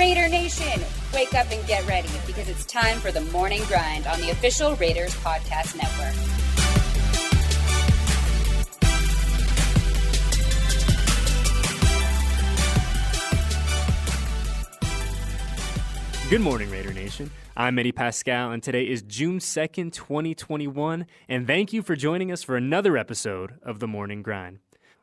Raider Nation, wake up and get ready because it's time for the morning grind on the official Raiders Podcast Network. Good morning, Raider Nation. I'm Eddie Paskal, and today is June 2nd, 2021. And thank you for joining us for another episode of The Morning Grind.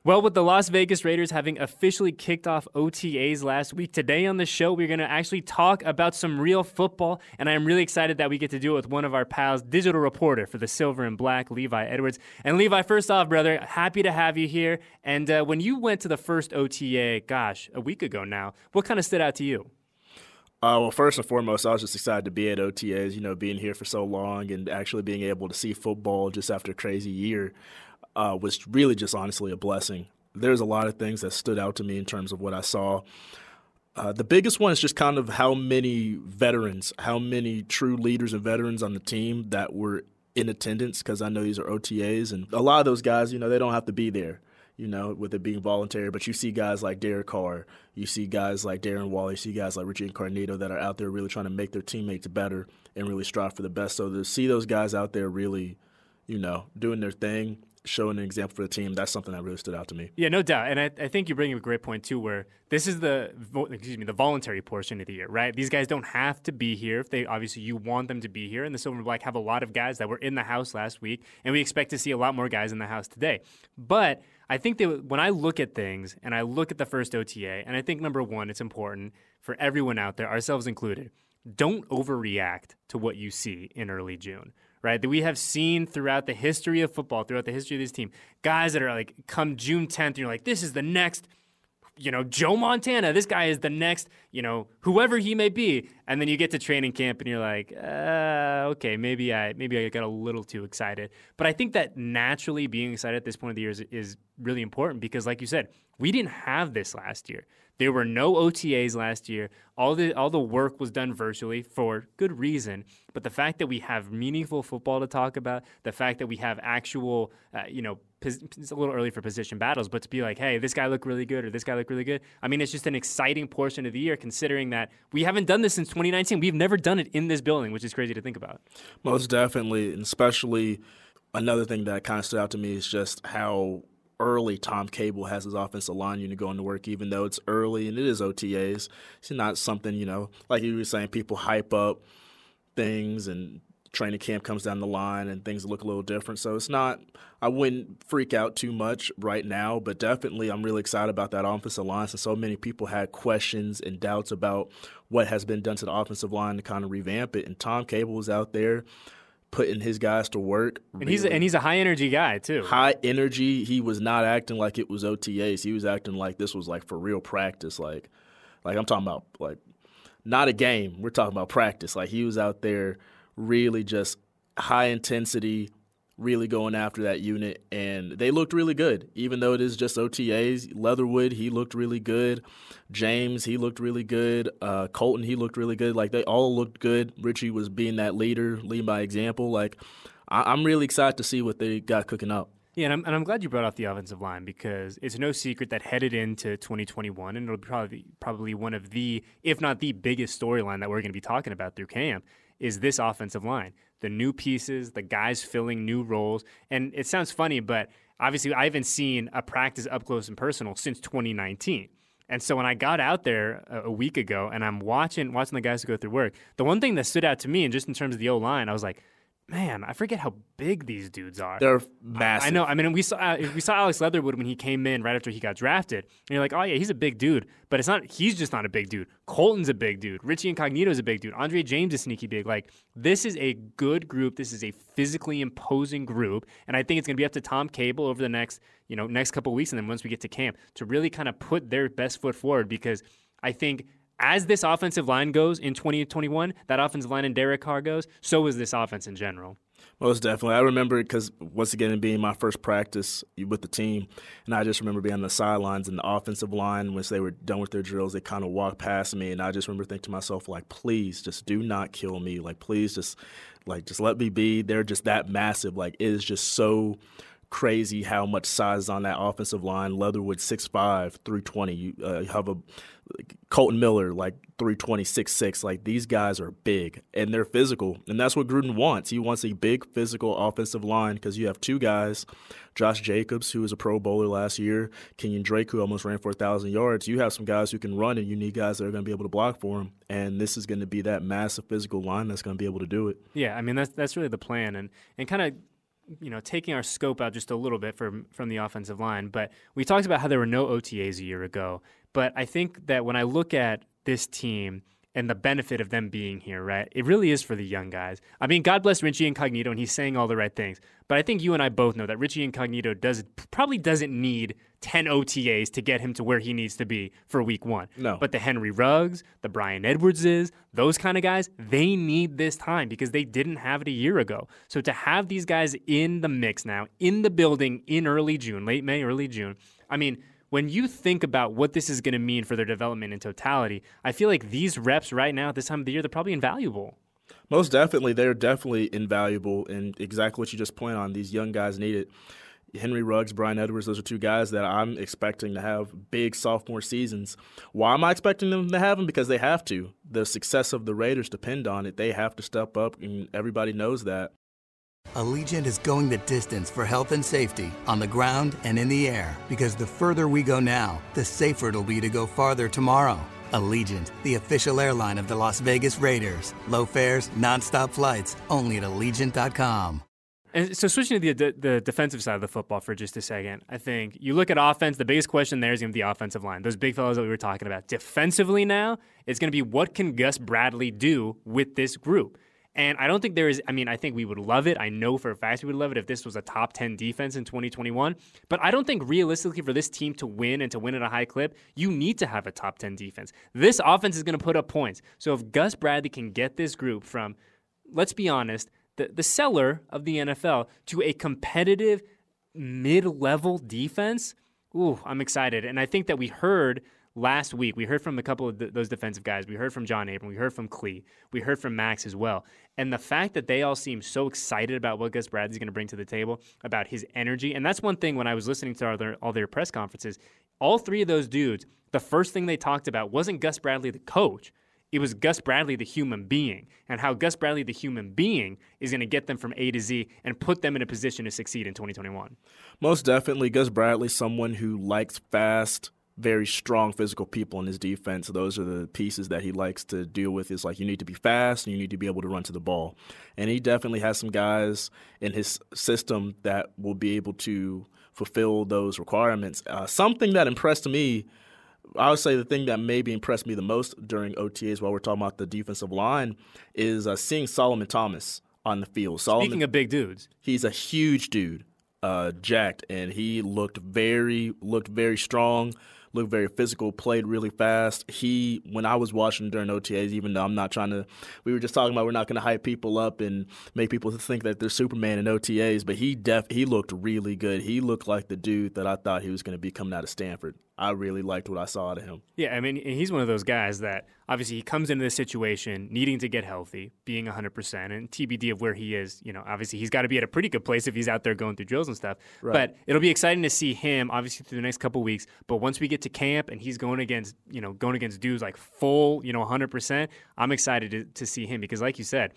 Well, with the Las Vegas Raiders having officially kicked off OTAs last week, today on the show, we're going to actually talk about some real football. And I am really excited that we get to do it with one of our pals, digital reporter for the Silver and Black, Levi Edwards. And Levi, first off, brother, happy to have you here. And uh, when you went to the first OTA, gosh, a week ago now, what kind of stood out to you? Uh, well, first and foremost, I was just excited to be at OTAs. You know, being here for so long and actually being able to see football just after a crazy year uh, was really just honestly a blessing. There's a lot of things that stood out to me in terms of what I saw. Uh, the biggest one is just kind of how many veterans, how many true leaders and veterans on the team that were in attendance because I know these are OTAs, and a lot of those guys, you know, they don't have to be there you know, with it being voluntary. But you see guys like Derek Carr, you see guys like Darren Waller, you see guys like Richie Incognito that are out there really trying to make their teammates better and really strive for the best. So to see those guys out there really, you know, doing their thing showing an example for the team, that's something that really stood out to me. Yeah, no doubt. And I, I think you bring up a great point too, where this is the excuse me the voluntary portion of the year, right? These guys don't have to be here if they obviously you want them to be here. And the Silver and Black have a lot of guys that were in the house last week, and we expect to see a lot more guys in the house today. But I think that when I look at things and I look at the first OTA, and I think number one, it's important for everyone out there, ourselves included, don't overreact to what you see in early June right? That we have seen throughout the history of football, throughout the history of this team, guys that are like, come June 10th, and you're like, this is the next, you know, Joe Montana. This guy is the next, you know, whoever he may be. And then you get to training camp and you're like, uh, okay, maybe I maybe I got a little too excited. But I think that naturally being excited at this point of the year is, is really important because, like you said, we didn't have this last year. There were no OTAs last year. All the all the work was done virtually for good reason. But the fact that we have meaningful football to talk about, the fact that we have actual, uh, you know, it's a little early for position battles, but to be like, hey, this guy looked really good or this guy looked really good. I mean, it's just an exciting portion of the year considering that we haven't done this since 2019. We've never done it in this building, which is crazy to think about. Most definitely, and especially another thing that kind of stood out to me is just how early Tom Cable has his offensive line unit going to work, even though it's early and it is OTAs. It's not something, you know, like you were saying, people hype up things and training camp comes down the line and things look a little different. So it's not, I wouldn't freak out too much right now, but definitely I'm really excited about that offensive line since so many people had questions and doubts about what has been done to the offensive line to kind of revamp it. And Tom Cable was out there putting his guys to work. And really. he's a, and he's a high energy guy too. High energy. He was not acting like it was OTAs. He was acting like this was like for real practice. Like, like I'm talking about like not a game. We're talking about practice. Like he was out there really just high intensity, really going after that unit, and they looked really good. Even though it is just OTAs, Leatherwood he looked really good. James he looked really good. Uh, Kolton he looked really good. Like they all looked good. Richie was being that leader, leading by example. Like I- I'm really excited to see what they got cooking up. Yeah, and I'm, and I'm glad you brought up the offensive line because it's no secret that headed into 2021, and it'll be probably probably one of the, if not the biggest storyline that we're going to be talking about through camp, is this offensive line. The new pieces, the guys filling new roles. And it sounds funny, but obviously I haven't seen a practice up close and personal since 2019. And so when I got out there a, week ago and I'm watching watching the guys go through work, the one thing that stood out to me, and just in terms of the O line, I was like, man, I forget how big these dudes are. They're massive. I, know. I mean, we saw uh, we saw Alex Leatherwood when he came in right after he got drafted, and you're like, oh yeah, he's a big dude. But it's not. He's just not a big dude. Kolton's a big dude. Richie Incognito is a big dude. Andre James is sneaky big. Like this is a good group. This is a physically imposing group, and I think it's going to be up to Tom Cable over the next you know next couple weeks, and then once we get to camp to really kind of put their best foot forward because I think as this offensive line goes in 2021, that offensive line in Derek Carr goes, so is this offense in general. Most definitely. I remember because once again, it being my first practice with the team, and I just remember being on the sidelines and the offensive line, once they were done with their drills, they kind of walked past me, and I just remember thinking to myself, like, please, just do not kill me. Like, please, just like just let me be. They're just that massive. Like, it is just so crazy how much size on that offensive line. Leatherwood 6'5", 320. You, uh, you have a Kolton Miller like 320, 6'6". Like these guys are big and they're physical, and that's what Gruden wants. He wants a big physical offensive line because you have two guys, Josh Jacobs, who was a Pro Bowler last year, Kenyan Drake, who almost ran for thousand yards. You have some guys who can run, and you need guys that are going to be able to block for him. And this is going to be that massive physical line that's going to be able to do it. Yeah, I mean that's that's really the plan, and and kind of you know, taking our scope out just a little bit from from the offensive line, but we talked about how there were no OTAs a year ago. But I think that when I look at this team and the benefit of them being here, right? It really is for the young guys. I mean, God bless Richie Incognito, and he's saying all the right things. But I think you and I both know that Richie Incognito does probably doesn't need 10 OTAs to get him to where he needs to be for week one. No. But the Henry Ruggs, the Bryan Edwardses, those kind of guys, they need this time because they didn't have it a year ago. So to have these guys in the mix now, in the building in early June, late May, early June, I mean – when you think about what this is going to mean for their development in totality, I feel like these reps right now at this time of the year, they're probably invaluable. Most definitely, they're definitely invaluable, and exactly what you just pointed on. These young guys need it. Henry Ruggs, Bryan Edwards, those are two guys that I'm expecting to have big sophomore seasons. Why am I expecting them to have them? Because they have to. The success of the Raiders depend on it. They have to step up, and everybody knows that. Allegiant is going the distance for health and safety on the ground and in the air because the further we go now, the safer it'll be to go farther tomorrow. Allegiant, the official airline of the Las Vegas Raiders. Low fares, nonstop flights, only at Allegiant.com. And so, switching to the, the defensive side of the football for just a second, I think you look at offense. The biggest question there is going to be the offensive line. Those big fellows that we were talking about. Defensively, now it's going to be what can Gus Bradley do with this group. And I don't think there is, I mean, I think we would love it. I know for a fact we would love it if this was a top 10 defense in 2021. But I don't think realistically for this team to win and to win at a high clip, you need to have a top 10 defense. This offense is going to put up points. So if Gus Bradley can get this group from, let's be honest, the, the cellar of the NFL to a competitive mid level defense, ooh, I'm excited. And I think that we heard last week, we heard from a couple of th- those defensive guys. We heard from John Abram. We heard from Klee. We heard from Max as well. And the fact that they all seem so excited about what Gus Bradley's going to bring to the table, about his energy. And that's one thing when I was listening to all their, all their press conferences, all three of those dudes, the first thing they talked about wasn't Gus Bradley, the coach. It was Gus Bradley, the human being, and how Gus Bradley, the human being, is going to get them from A to Z and put them in a position to succeed in 2021. Most definitely, Gus Bradley, someone who likes fast, very strong physical people in his defense. Those are the pieces that he likes to deal with. Is like you need to be fast and you need to be able to run to the ball. And he definitely has some guys in his system that will be able to fulfill those requirements. Uh, something that impressed me. I would say the thing that maybe impressed me the most during OTAs while we're talking about the defensive line is uh, seeing Solomon Thomas on the field. Solomon, Speaking of big dudes, he's a huge dude, uh, jacked, and he looked very looked very strong looked very physical, played really fast. He, when I was watching during OTAs, even though I'm not trying to, we were just talking about we're not going to hype people up and make people think that they're Superman in OTAs, but he def he looked really good. He looked like the dude that I thought he was going to be coming out of Stanford. I really liked what I saw out of him. Yeah, I mean, he's one of those guys that obviously he comes into this situation needing to get healthy, being 100%, and TBD of where he is. You know, obviously he's got to be at a pretty good place if he's out there going through drills and stuff. Right. But it'll be exciting to see him, obviously, through the next couple weeks. But once we get to camp and he's going against, you know, going against dudes like full, you know, 100%, I'm excited to, to see him because, like you said,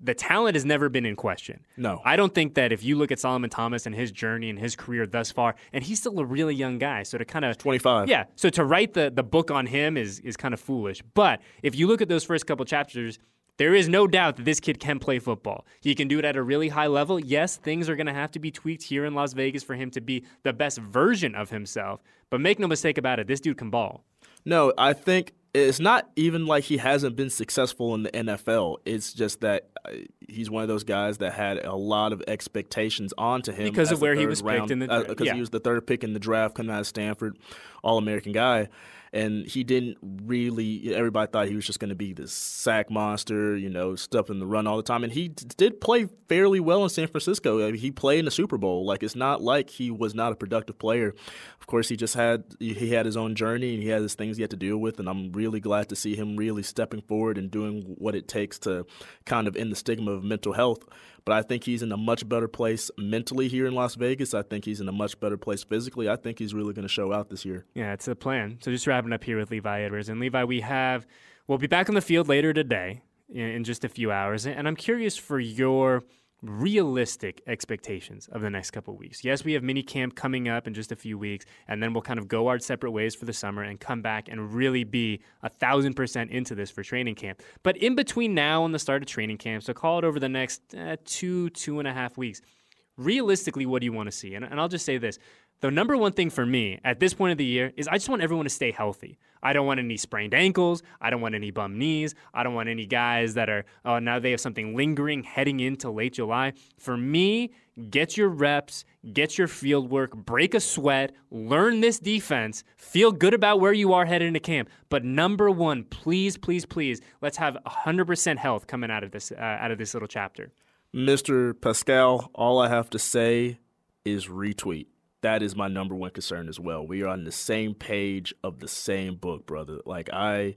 the talent has never been in question. No. I don't think that if you look at Solomon Thomas and his journey and his career thus far, and he's still a really young guy, so to kind of 25. Yeah. So to write the the book on him is is kind of foolish. But if you look at those first couple chapters, there is no doubt that this kid can play football. He can do it at a really high level. Yes, things are going to have to be tweaked here in Las Vegas for him to be the best version of himself. But make no mistake about it, this dude can ball. No, I think it's not even like he hasn't been successful in the NFL. It's just that uh, he's one of those guys that had a lot of expectations onto him because of where he was round, picked in the because uh, yeah. he was the third pick in the draft coming out of Stanford, All American guy and he didn't really. Everybody thought he was just going to be this sack monster, you know, stuffing the run all the time. And he did play fairly well in San Francisco. I mean, he played in the Super Bowl. Like it's not like he was not a productive player. Of course, he just had he had his own journey and he had his things he had to deal with. And I'm really glad to see him really stepping forward and doing what it takes to kind of end the stigma of mental health. But I think he's in a much better place mentally here in Las Vegas. I think he's in a much better place physically. I think he's really going to show out this year. Yeah, it's the plan. So just wrapping up here with Levi Edwards. And Levi, we have, we'll be back on the field later today in just a few hours. And I'm curious for your realistic expectations of the next couple weeks. Yes, we have mini camp coming up in just a few weeks, and then we'll kind of go our separate ways for the summer and come back and really be a thousand percent into this for training camp. But in between now and the start of training camp, so call it over the next uh, two, two and a half weeks, realistically, what do you want to see? And, and I'll just say this the number one thing for me at this point of the year is I just want everyone to stay healthy. I don't want any sprained ankles. I don't want any bum knees. I don't want any guys that are, oh, now they have something lingering heading into late July. For me, get your reps, get your field work, break a sweat, learn this defense, feel good about where you are headed into camp. But number one, please, please, please, let's have 100% health coming out of this, uh, out of this little chapter. Mr. Paskal, all I have to say is retweet that is my number one concern as well. We are on the same page of the same book, brother. Like I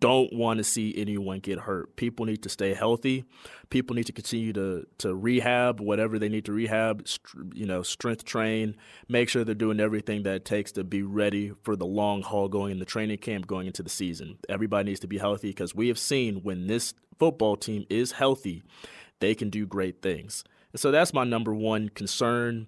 don't want to see anyone get hurt. People need to stay healthy. People need to continue to to rehab whatever they need to rehab, you know, strength train, make sure they're doing everything that it takes to be ready for the long haul going in the training camp going into the season. Everybody needs to be healthy because we have seen when this football team is healthy, they can do great things. And so that's my number one concern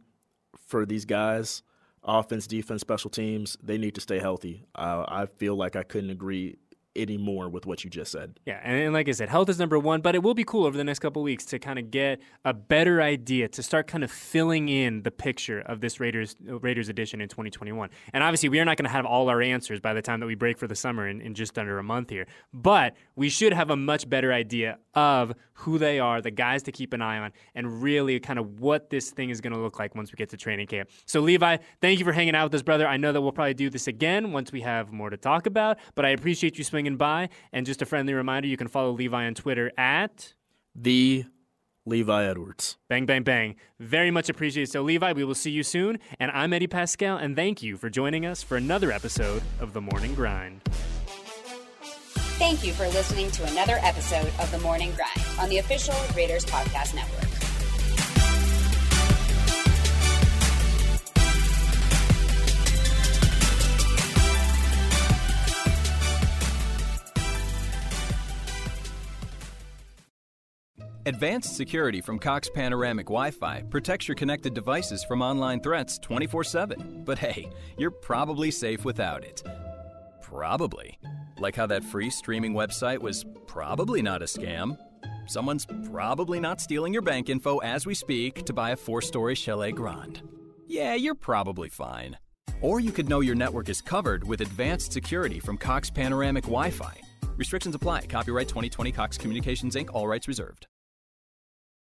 for these guys, offense, defense, special teams, they need to stay healthy. Uh, I feel like I couldn't agree anymore with what you just said. Yeah, and, and, like I said, health is number one, but it will be cool over the next couple weeks to kind of get a better idea to start kind of filling in the picture of this Raiders Raiders edition in 2021. And obviously, we are not going to have all our answers by the time that we break for the summer in, in just under a month here, but we should have a much better idea of who they are, the guys to keep an eye on, and really kind of what this thing is going to look like once we get to training camp. So, Levi, thank you for hanging out with us, brother. I know that we'll probably do this again once we have more to talk about, but I appreciate you swinging by. And just a friendly reminder you can follow Levi on Twitter at the Levi Edwards. Bang, bang, bang. Very much appreciated. So, Levi, we will see you soon. And I'm Eddie Paskal, and thank you for joining us for another episode of The Morning Grind. Thank you for listening to another episode of The Morning Grind on the official Raiders Podcast Network. Advanced security from Cox Panoramic Wi Fi protects your connected devices from online threats 24 7. But hey, you're probably safe without it. Probably. Like how that free streaming website was probably not a scam. Someone's probably not stealing your bank info as we speak to buy a four story Chalet Grand. Yeah, you're probably fine. Or you could know your network is covered with advanced security from Cox Panoramic Wi Fi. Restrictions apply. Copyright 2020 Cox Communications Inc., all rights reserved.